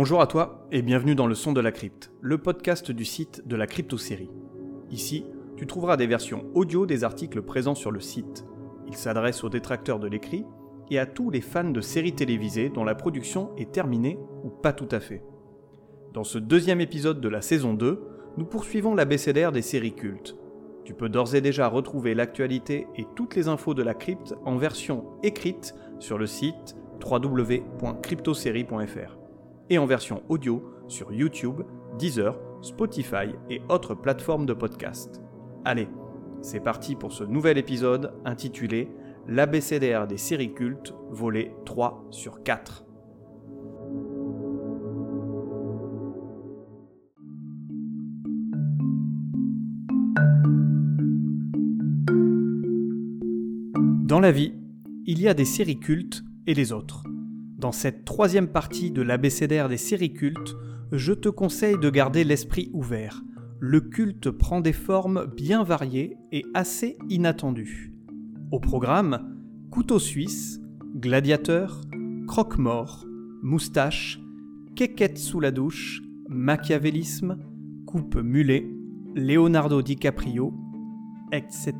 Bonjour à toi et bienvenue dans le son de la crypte, le podcast du site de la crypto-série. Ici, tu trouveras des versions audio des articles présents sur le site. Il s'adresse aux détracteurs de l'écrit et à tous les fans de séries télévisées dont la production est terminée ou pas tout à fait. Dans ce deuxième épisode de la saison 2, nous poursuivons l'abécédaire des séries cultes. Tu peux d'ores et déjà retrouver l'actualité et toutes les infos de la crypte en version écrite sur le site www.cryptosérie.fr et en version audio sur YouTube, Deezer, Spotify et autres plateformes de podcast. Allez, c'est parti pour ce nouvel épisode intitulé L'abécédaire des séries cultes, volet 3 sur 4. Dans la vie, il y a des séries cultes et les autres. Dans cette troisième partie de l'abécédaire des séries cultes, je te conseille de garder l'esprit ouvert. Le culte prend des formes bien variées et assez inattendues. Au programme, couteau suisse, gladiateur, croque-mort, moustache, quéquette sous la douche, machiavélisme, coupe mulet, Leonardo DiCaprio, etc.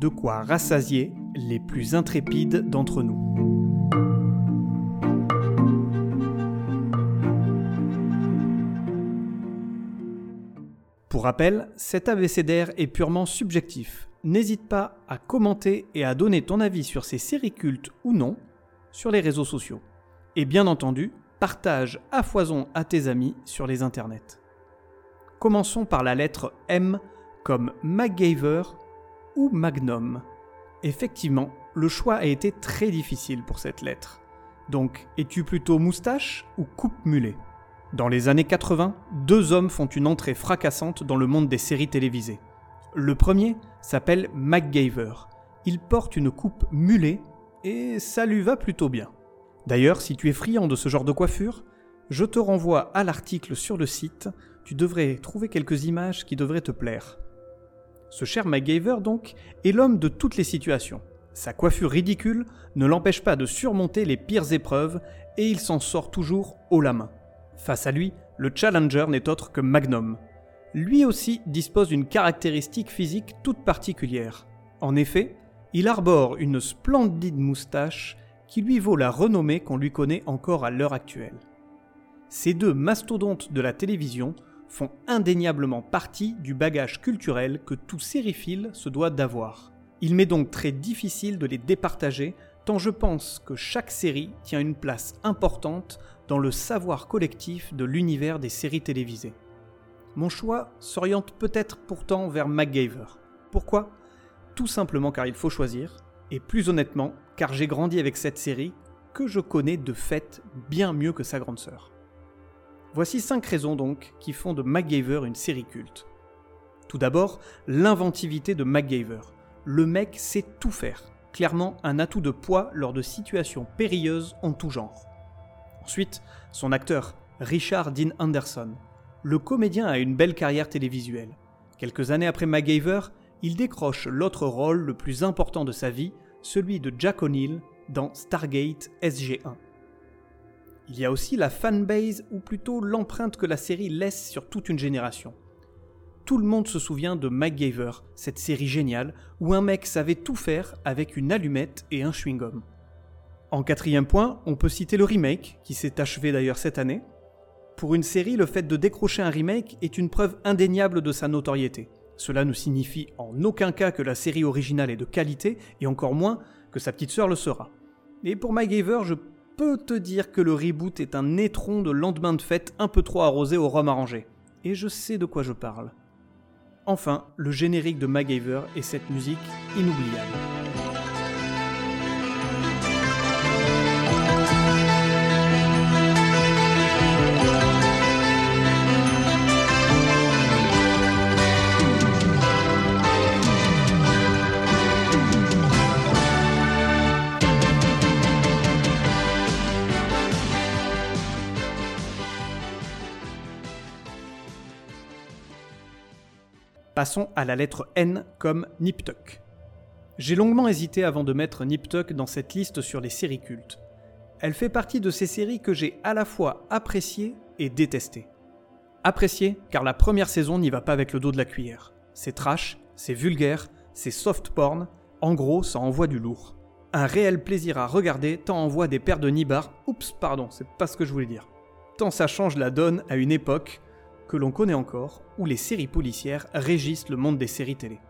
De quoi rassasier les plus intrépides d'entre nous. Pour rappel, cet abécédaire est purement subjectif. N'hésite pas à commenter et à donner ton avis sur ces séries cultes ou non sur les réseaux sociaux. Et bien entendu, partage à foison à tes amis sur les internets. Commençons par la lettre M comme MacGyver ou Magnum. Effectivement, le choix a été très difficile pour cette lettre. Donc, es-tu plutôt moustache ou coupe mulet? Dans les années 80, deux hommes font une entrée fracassante dans le monde des séries télévisées. Le premier s'appelle MacGyver. Il porte une coupe mulet et ça lui va plutôt bien. D'ailleurs, si tu es friand de ce genre de coiffure, je te renvoie à l'article sur le site, tu devrais trouver quelques images qui devraient te plaire. Ce cher MacGyver, donc, est l'homme de toutes les situations. Sa coiffure ridicule ne l'empêche pas de surmonter les pires épreuves et il s'en sort toujours haut la main. Face à lui, le challenger n'est autre que Magnum. Lui aussi dispose d'une caractéristique physique toute particulière. En effet, il arbore une splendide moustache qui lui vaut la renommée qu'on lui connaît encore à l'heure actuelle. Ces deux mastodontes de la télévision font indéniablement partie du bagage culturel que tout sériephile se doit d'avoir. Il m'est donc très difficile de les départager, tant je pense que chaque série tient une place importante le savoir collectif de l'univers des séries télévisées. Mon choix s'oriente peut-être pourtant vers MacGyver. Pourquoi? Tout simplement car il faut choisir, et plus honnêtement car j'ai grandi avec cette série que je connais de fait bien mieux que sa grande sœur. Voici 5 raisons donc qui font de MacGyver une série culte. Tout d'abord, l'inventivité de MacGyver. Le mec sait tout faire, clairement un atout de poids lors de situations périlleuses en tout genre. Ensuite, son acteur, Richard Dean Anderson. Le comédien a une belle carrière télévisuelle. Quelques années après MacGyver, il décroche l'autre rôle le plus important de sa vie, celui de Jack O'Neill dans Stargate SG1. Il y a aussi la fanbase, ou plutôt l'empreinte que la série laisse sur toute une génération. Tout le monde se souvient de MacGyver, cette série géniale où un mec savait tout faire avec une allumette et un chewing-gum. En quatrième point, on peut citer le remake, qui s'est achevé d'ailleurs cette année. Pour une série, le fait de décrocher un remake est une preuve indéniable de sa notoriété. Cela ne signifie en aucun cas que la série originale est de qualité, et encore moins que sa petite sœur le sera. Et pour MacGyver, je peux te dire que le reboot est un étron de lendemain de fête un peu trop arrosé au rhum arrangé. Et je sais de quoi je parle. Enfin, le générique de MacGyver et cette musique inoubliable. Passons à la lettre N comme Niptuck. J'ai longuement hésité avant de mettre Niptuck dans cette liste sur les séries cultes. elle fait partie de ces séries que j'ai à la fois appréciées et détestées. Appréciées car la première saison n'y va pas avec le dos de la cuillère. C'est trash, c'est vulgaire, c'est soft porn, en gros ça envoie du lourd. Un réel plaisir à regarder tant envoie des paires de nibards, oups pardon, c'est pas ce que je voulais dire. Tant ça change la donne à une époque que l'on connaît encore, où les séries policières régissent le monde des séries télé.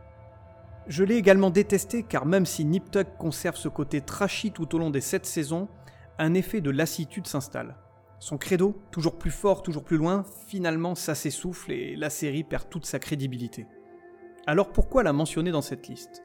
Je l'ai également détesté car même si Nip Tuck conserve ce côté trashy tout au long des 7 saisons, un effet de lassitude s'installe. Son credo, toujours plus fort, toujours plus loin, finalement ça s'essouffle et la série perd toute sa crédibilité. Alors pourquoi la mentionner dans cette liste?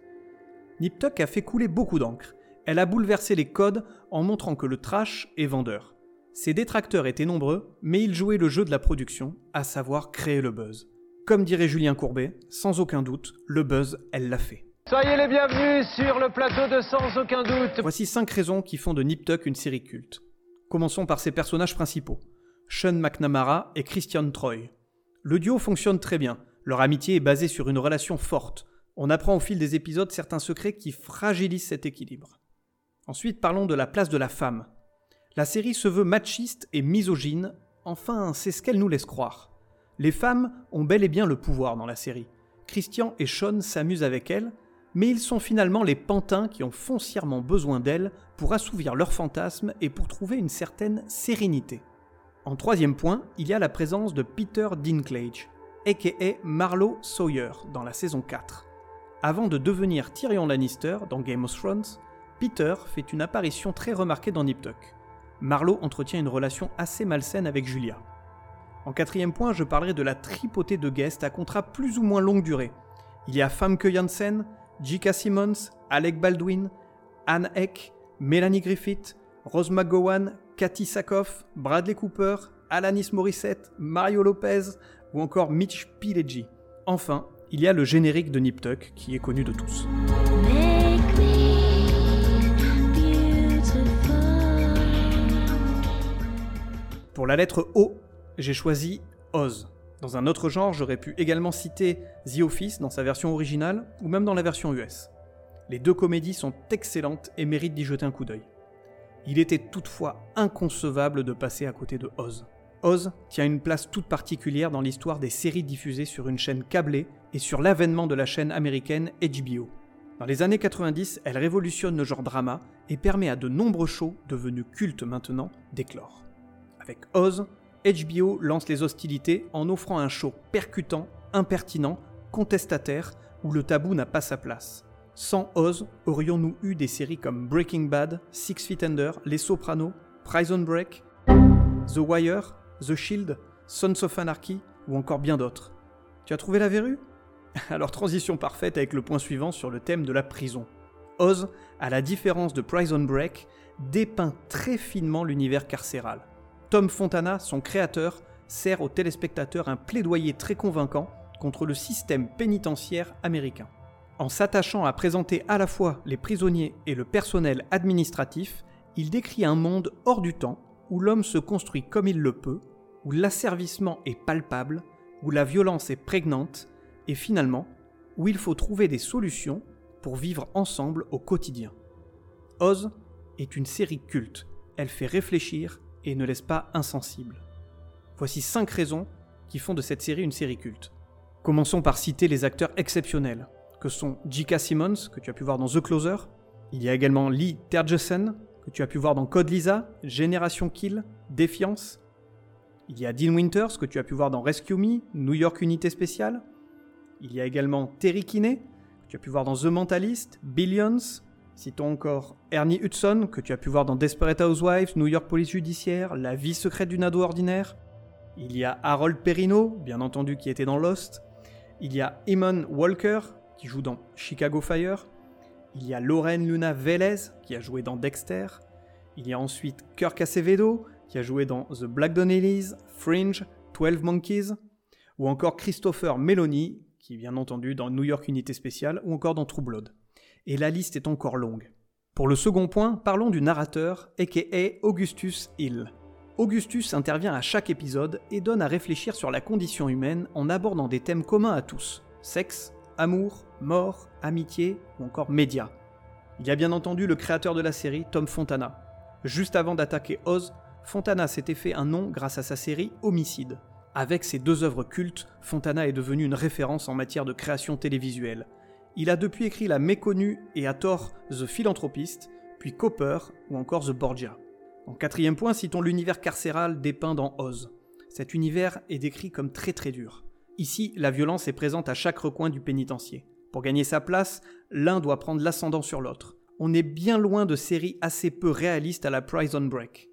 Nip Tuck a fait couler beaucoup d'encre. Elle a bouleversé les codes en montrant que le trash est vendeur. Ses détracteurs étaient nombreux, mais ils jouaient le jeu de la production, à savoir créer le buzz. Comme dirait Julien Courbet, sans aucun doute, le buzz, elle l'a fait. Soyez les bienvenus sur le plateau de Sans aucun doute. Voici 5 raisons qui font de Nip Tuck une série culte. Commençons par ses personnages principaux, Sean McNamara et Christian Troy. Le duo fonctionne très bien, leur amitié est basée sur une relation forte. On apprend au fil des épisodes certains secrets qui fragilisent cet équilibre. Ensuite, parlons de la place de la femme. La série se veut machiste et misogyne, enfin c'est ce qu'elle nous laisse croire. Les femmes ont bel et bien le pouvoir dans la série. Christian et Sean s'amusent avec elles, mais ils sont finalement les pantins qui ont foncièrement besoin d'elles pour assouvir leurs fantasmes et pour trouver une certaine sérénité. En troisième point, il y a la présence de Peter Dinklage, aka Marlowe Sawyer, dans la saison 4. Avant de devenir Tyrion Lannister dans Game of Thrones, Peter fait une apparition très remarquée dans Nip Tuck. Marlowe entretient une relation assez malsaine avec Julia. En quatrième point, je parlerai de la tripotée de guests à contrat plus ou moins longue durée. Il y a Famke Janssen, J.K. Simmons, Alec Baldwin, Anne Eck, Melanie Griffith, Rose McGowan, Cathy Sakoff, Bradley Cooper, Alanis Morissette, Mario Lopez ou encore Mitch Pileggi. Enfin, il y a le générique de Nip Tuck qui est connu de tous. Pour la lettre O, j'ai choisi Oz. Dans un autre genre, j'aurais pu également citer The Office dans sa version originale ou même dans la version US. Les deux comédies sont excellentes et méritent d'y jeter un coup d'œil. Il était toutefois inconcevable de passer à côté de Oz. Oz tient une place toute particulière dans l'histoire des séries diffusées sur une chaîne câblée et sur l'avènement de la chaîne américaine HBO. Dans les années 90, elle révolutionne le genre drama et permet à de nombreux shows, devenus cultes maintenant, d'éclore. Avec Oz, HBO lance les hostilités en offrant un show percutant, impertinent, contestataire, où le tabou n'a pas sa place. Sans Oz, aurions-nous eu des séries comme Breaking Bad, Six Feet Under, Les Sopranos, Prison Break, The Wire, The Shield, Sons of Anarchy ou encore bien d'autres? Tu as trouvé la verrue? Alors transition parfaite avec le point suivant sur le thème de la prison. Oz, à la différence de Prison Break, dépeint très finement l'univers carcéral. Tom Fontana, son créateur, sert aux téléspectateurs un plaidoyer très convaincant contre le système pénitentiaire américain. En s'attachant à présenter à la fois les prisonniers et le personnel administratif, il décrit un monde hors du temps, où l'homme se construit comme il le peut, où l'asservissement est palpable, où la violence est prégnante, et finalement, où il faut trouver des solutions pour vivre ensemble au quotidien. Oz est une série culte, elle fait réfléchir et ne laisse pas insensible. Voici 5 raisons qui font de cette série une série culte. Commençons par citer les acteurs exceptionnels, que sont J.K. Simmons, que tu as pu voir dans The Closer. Il y a également Lee Tergesen, que tu as pu voir dans Code Lisa, Génération Kill, Défiance. Il y a Dean Winters, que tu as pu voir dans Rescue Me, New York Unité Spéciale. Il y a également Terry Kinney, que tu as pu voir dans The Mentalist, Billions, Citons encore Ernie Hudson, que tu as pu voir dans Desperate Housewives, New York Police Judiciaire, La vie secrète du ado ordinaire. Il y a Harold Perrineau, bien entendu, qui était dans Lost. Il y a Eamon Walker, qui joue dans Chicago Fire. Il y a Lorraine Luna Vélez, qui a joué dans Dexter. Il y a ensuite Kirk Acevedo, qui a joué dans The Black Donnellys, Fringe, 12 Monkeys. Ou encore Christopher Meloni, qui bien entendu dans New York Unité Spéciale, ou encore dans True Blood et la liste est encore longue. Pour le second point, parlons du narrateur, aka Augustus Hill. Augustus intervient à chaque épisode et donne à réfléchir sur la condition humaine en abordant des thèmes communs à tous sexe, amour, mort, amitié ou encore médias. Il y a bien entendu le créateur de la série, Tom Fontana. Juste avant d'attaquer Oz, Fontana s'était fait un nom grâce à sa série Homicide. Avec ses deux œuvres cultes, Fontana est devenu une référence en matière de création télévisuelle. Il a depuis écrit la méconnue et à tort The Philanthropist, puis Copper ou encore The Borgia. En quatrième point, citons l'univers carcéral dépeint dans Oz. Cet univers est décrit comme très très dur. Ici, la violence est présente à chaque recoin du pénitencier. Pour gagner sa place, l'un doit prendre l'ascendant sur l'autre. On est bien loin de séries assez peu réalistes à la Prison Break.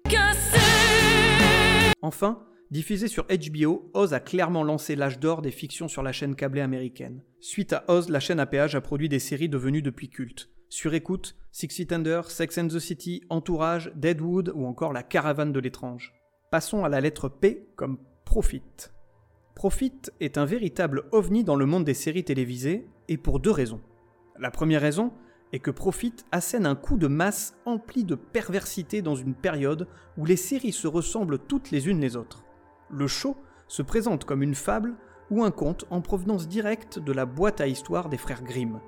Enfin, Diffusé sur HBO, Oz a clairement lancé l'âge d'or des fictions sur la chaîne câblée américaine. Suite à Oz, la chaîne APH a produit des séries devenues depuis cultes. Sur écoute, Six Feet Under, Sex and the City, Entourage, Deadwood ou encore La Caravane de l'étrange. Passons à la lettre P comme Profit. Profit est un véritable ovni dans le monde des séries télévisées, et pour deux raisons. La première raison est que Profit assène un coup de masse empli de perversité dans une période où les séries se ressemblent toutes les unes les autres. Le show se présente comme une fable ou un conte en provenance directe de la boîte à histoire des frères Grimm.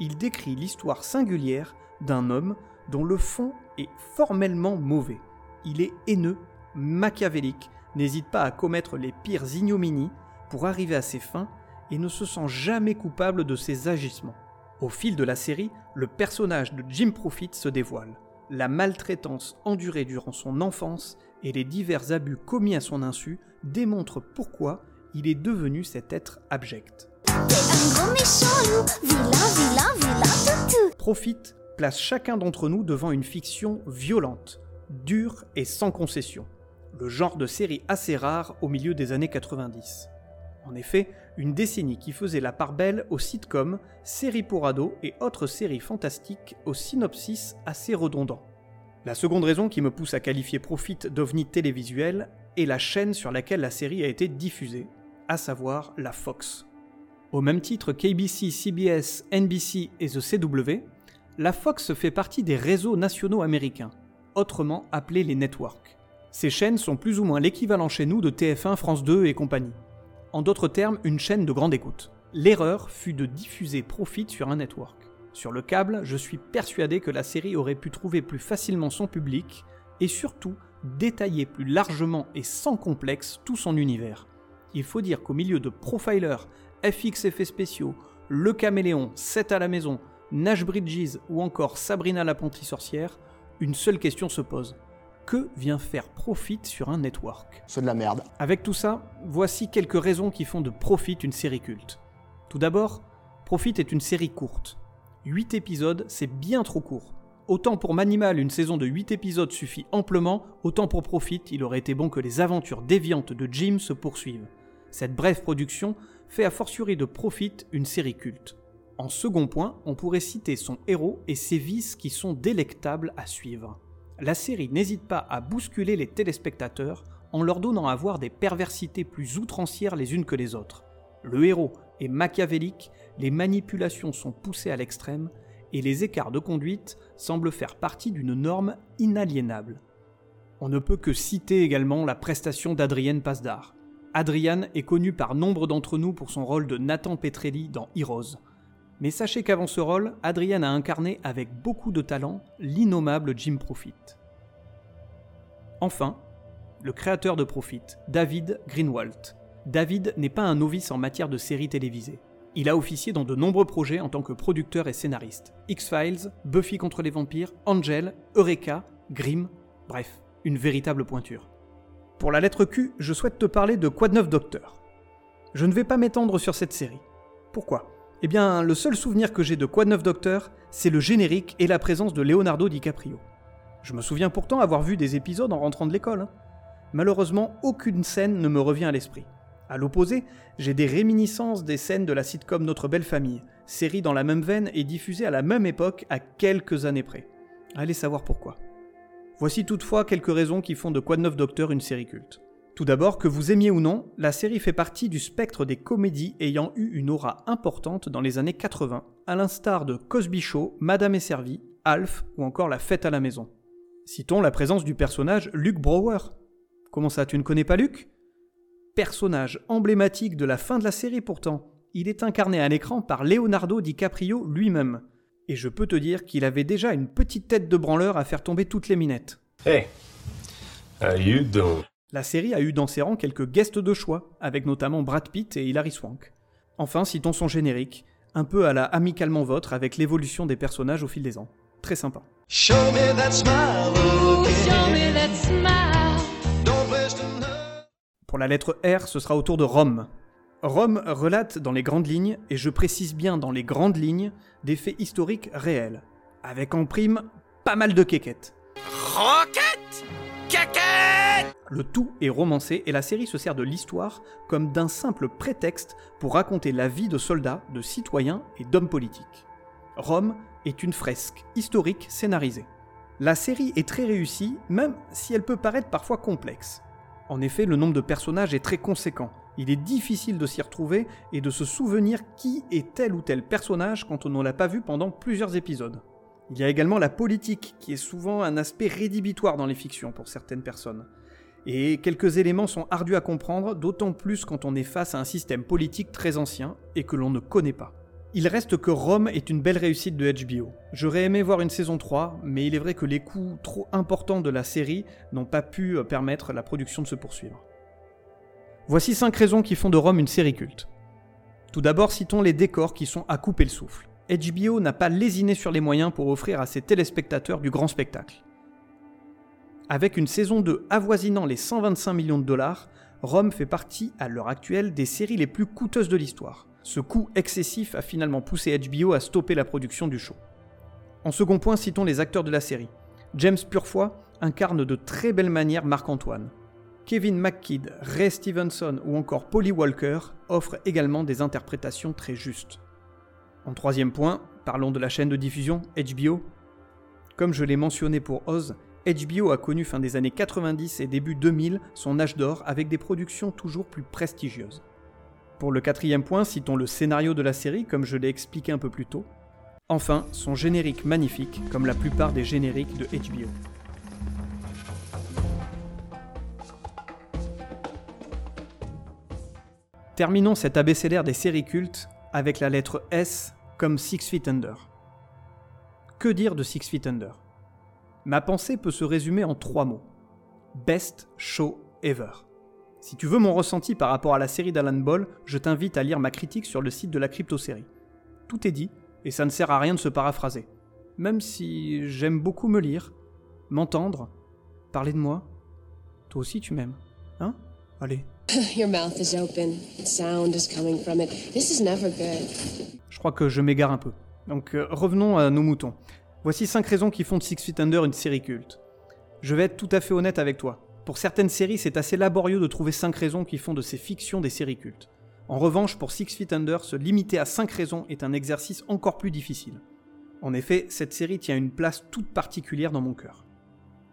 Il décrit l'histoire singulière d'un homme dont le fond est formellement mauvais. Il est haineux, machiavélique, n'hésite pas à commettre les pires ignominies pour arriver à ses fins et ne se sent jamais coupable de ses agissements. Au fil de la série, le personnage de Jim Profit se dévoile. La maltraitance endurée durant son enfance et les divers abus commis à son insu démontrent pourquoi il est devenu cet être abject. Profit place chacun d'entre nous devant une fiction violente, dure et sans concession, le genre de série assez rare au milieu des années 90. En effet, une décennie qui faisait la part belle aux sitcoms, séries pour ados et autres séries fantastiques au synopsis assez redondant. La seconde raison qui me pousse à qualifier Profit d'ovni télévisuel est la chaîne sur laquelle la série a été diffusée, à savoir la Fox. Au même titre qu'ABC, CBS, NBC et The CW, la Fox fait partie des réseaux nationaux américains, autrement appelés les networks. Ces chaînes sont plus ou moins l'équivalent chez nous de TF1, France 2 et compagnie. En d'autres termes, une chaîne de grande écoute. L'erreur fut de diffuser Profit sur un network. Sur le câble, je suis persuadé que la série aurait pu trouver plus facilement son public et surtout détailler plus largement et sans complexe tout son univers. Il faut dire qu'au milieu de Profiler, FX effets spéciaux, Le Caméléon, 7 à la maison, Nash Bridges ou encore Sabrina l'apprentie sorcière, une seule question se pose. Que vient faire Profit sur un network? C'est de la merde. Avec tout ça, voici quelques raisons qui font de Profit une série culte. Tout d'abord, Profit est une série courte. 8 épisodes, c'est bien trop court. Autant pour Manimal, une saison de 8 épisodes suffit amplement, autant pour Profit, il aurait été bon que les aventures déviantes de Jim se poursuivent. Cette brève production fait à fortiori de Profit une série culte. En second point, on pourrait citer son héros et ses vices qui sont délectables à suivre. La série n'hésite pas à bousculer les téléspectateurs en leur donnant à voir des perversités plus outrancières les unes que les autres. Le héros est machiavélique les manipulations sont poussées à l'extrême et les écarts de conduite semblent faire partie d'une norme inaliénable. On ne peut que citer également la prestation d'Adrienne Pasdar. Adrienne est connue par nombre d'entre nous pour son rôle de Nathan Petrelli dans Heroes. Mais sachez qu'avant ce rôle, Adrienne a incarné avec beaucoup de talent l'innommable Jim Profit. Enfin, le créateur de Profit, David Greenwald. David n'est pas un novice en matière de séries télévisées. Il a officié dans de nombreux projets en tant que producteur et scénariste. X-Files, Buffy contre les vampires, Angel, Eureka, Grimm, bref, une véritable pointure. Pour la lettre Q, je souhaite te parler de Quad 9 Docteur. Je ne vais pas m'étendre sur cette série. Pourquoi? Eh bien, le seul souvenir que j'ai de Quad 9 Docteur, c'est le générique et la présence de Leonardo DiCaprio. Je me souviens pourtant avoir vu des épisodes en rentrant de l'école. Hein. Malheureusement, aucune scène ne me revient à l'esprit. À l'opposé, j'ai des réminiscences des scènes de la sitcom Notre Belle Famille, série dans la même veine et diffusée à la même époque à quelques années près. Allez savoir pourquoi. Voici toutefois quelques raisons qui font de Quad 9 Docteur une série culte. Tout d'abord, que vous aimiez ou non, la série fait partie du spectre des comédies ayant eu une aura importante dans les années 80, à l'instar de Cosby Show, Madame est servie, Alf ou encore La fête à la maison. Citons la présence du personnage Luke Brower. Comment ça, tu ne connais pas Luke? Personnage emblématique de la fin de la série pourtant, il est incarné à l'écran par Leonardo DiCaprio lui-même. Et je peux te dire qu'il avait déjà une petite tête de branleur à faire tomber toutes les minettes. Hey, how you doing? La série a eu dans ses rangs quelques guests de choix, avec notamment Brad Pitt et Hilary Swank. Enfin, citons son générique, un peu à la Amicalement Vôtre avec l'évolution des personnages au fil des ans. Très sympa. Show me that smile Ooh, again. show me that smile. Pour la lettre R, ce sera au tour de Rome. Rome relate dans les grandes lignes, et je précise bien dans les grandes lignes, des faits historiques réels, avec en prime pas mal de quéquettes. Le tout est romancé et la série se sert de l'histoire comme d'un simple prétexte pour raconter la vie de soldats, de citoyens et d'hommes politiques. Rome est une fresque historique scénarisée. La série est très réussie, même si elle peut paraître parfois complexe. En effet, le nombre de personnages est très conséquent. Il est difficile de s'y retrouver et de se souvenir qui est tel ou tel personnage quand on ne l'a pas vu pendant plusieurs épisodes. Il y a également la politique, qui est souvent un aspect rédhibitoire dans les fictions pour certaines personnes. Et quelques éléments sont ardus à comprendre, d'autant plus quand on est face à un système politique très ancien et que l'on ne connaît pas. Il reste que Rome est une belle réussite de HBO. J'aurais aimé voir une saison 3, mais il est vrai que les coûts trop importants de la série n'ont pas pu euh, permettre la production de se poursuivre. Voici 5 raisons qui font de Rome une série culte. Tout d'abord, citons les décors qui sont à couper le souffle. HBO n'a pas lésiné sur les moyens pour offrir à ses téléspectateurs du grand spectacle. Avec une saison 2 avoisinant les 125 millions de dollars, Rome fait partie, à l'heure actuelle, des séries les plus coûteuses de l'histoire. Ce coût excessif a finalement poussé HBO à stopper la production du show. En second point, citons les acteurs de la série. James Purefoy incarne de très belle manière Marc-Antoine. Kevin McKidd, Ray Stevenson ou encore Polly Walker offrent également des interprétations très justes. En troisième point, parlons de la chaîne de diffusion HBO. Comme je l'ai mentionné pour Oz, HBO a connu fin des années 90 et début 2000 son âge d'or avec des productions toujours plus prestigieuses. Pour le quatrième point, citons le scénario de la série comme je l'ai expliqué un peu plus tôt. Enfin, son générique magnifique comme la plupart des génériques de HBO. Terminons cet abécédaire des séries cultes avec la lettre S comme Six Feet Under. Que dire de Six Feet Under? Ma pensée peut se résumer en trois mots. Best show ever. Si tu veux mon ressenti par rapport à la série d'Alan Ball, je t'invite à lire ma critique sur le site de la crypto-série. Tout est dit, et ça ne sert à rien de se paraphraser. Même si j'aime beaucoup me lire, m'entendre, parler de moi. Toi aussi tu m'aimes, hein? Allez, Your mouth is open. Sound is coming from it. This is never good. je crois que je m'égare un peu. Donc euh, revenons à nos moutons. Voici 5 raisons qui font de Six Feet Under une série culte. Je vais être tout à fait honnête avec toi. Pour certaines séries, c'est assez laborieux de trouver 5 raisons qui font de ces fictions des séries cultes. En revanche, pour Six Feet Under, se limiter à 5 raisons est un exercice encore plus difficile. En effet, cette série tient une place toute particulière dans mon cœur.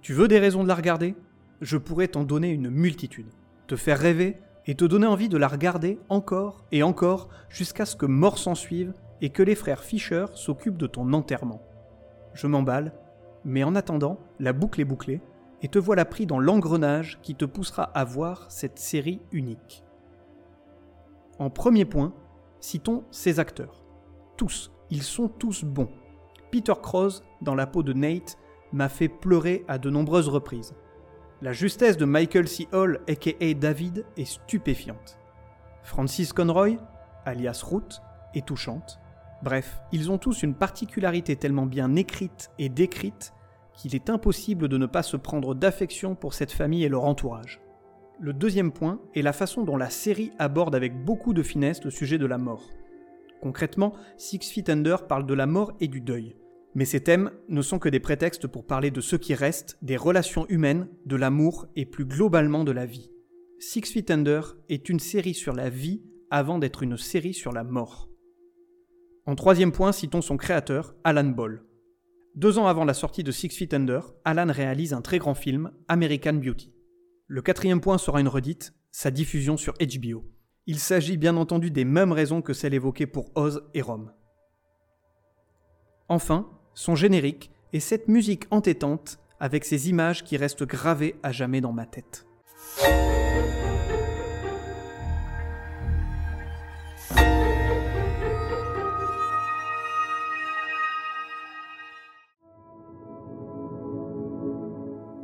Tu veux des raisons de la regarder? Je pourrais t'en donner une multitude. Te faire rêver et te donner envie de la regarder encore et encore jusqu'à ce que mort s'en suive et que les frères Fisher s'occupent de ton enterrement. Je m'emballe, mais en attendant, la boucle est bouclée et te voilà pris dans l'engrenage qui te poussera à voir cette série unique. En premier point, citons ces acteurs. Tous, ils sont tous bons. Peter Cross, dans la peau de Nate, m'a fait pleurer à de nombreuses reprises. La justesse de Michael C. Hall, aka David, est stupéfiante. Francis Conroy, alias Root, est touchante. Bref, ils ont tous une particularité tellement bien écrite et décrite qu'il est impossible de ne pas se prendre d'affection pour cette famille et leur entourage. Le deuxième point est la façon dont la série aborde avec beaucoup de finesse le sujet de la mort. Concrètement, Six Feet Under parle de la mort et du deuil. Mais ces thèmes ne sont que des prétextes pour parler de ce qui reste, des relations humaines, de l'amour et plus globalement de la vie. Six Feet Under est une série sur la vie avant d'être une série sur la mort. En troisième point, citons son créateur, Alan Ball. Deux ans avant la sortie de Six Feet Under, Alan réalise un très grand film, American Beauty. Le quatrième point sera une redite, sa diffusion sur HBO. Il s'agit bien entendu des mêmes raisons que celles évoquées pour Oz et Rome. Enfin, son générique et cette musique entêtante avec ces images qui restent gravées à jamais dans ma tête.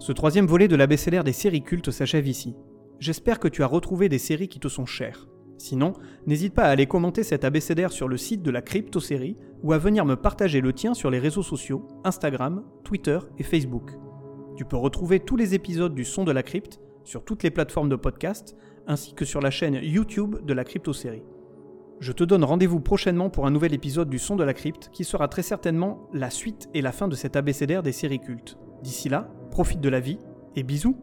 Ce troisième volet de l'abécédaire des séries cultes s'achève ici. J'espère que tu as retrouvé des séries qui te sont chères. Sinon, n'hésite pas à aller commenter cet abécédaire sur le site de la Crypto-série ou à venir me partager le tien sur les réseaux sociaux, Instagram, Twitter et Facebook. Tu peux retrouver tous les épisodes du Son de la Crypte sur toutes les plateformes de podcast ainsi que sur la chaîne YouTube de la Crypto-série. Je te donne rendez-vous prochainement pour un nouvel épisode du Son de la Crypte qui sera très certainement la suite et la fin de cet abécédaire des séries cultes. D'ici là, profite de la vie et bisous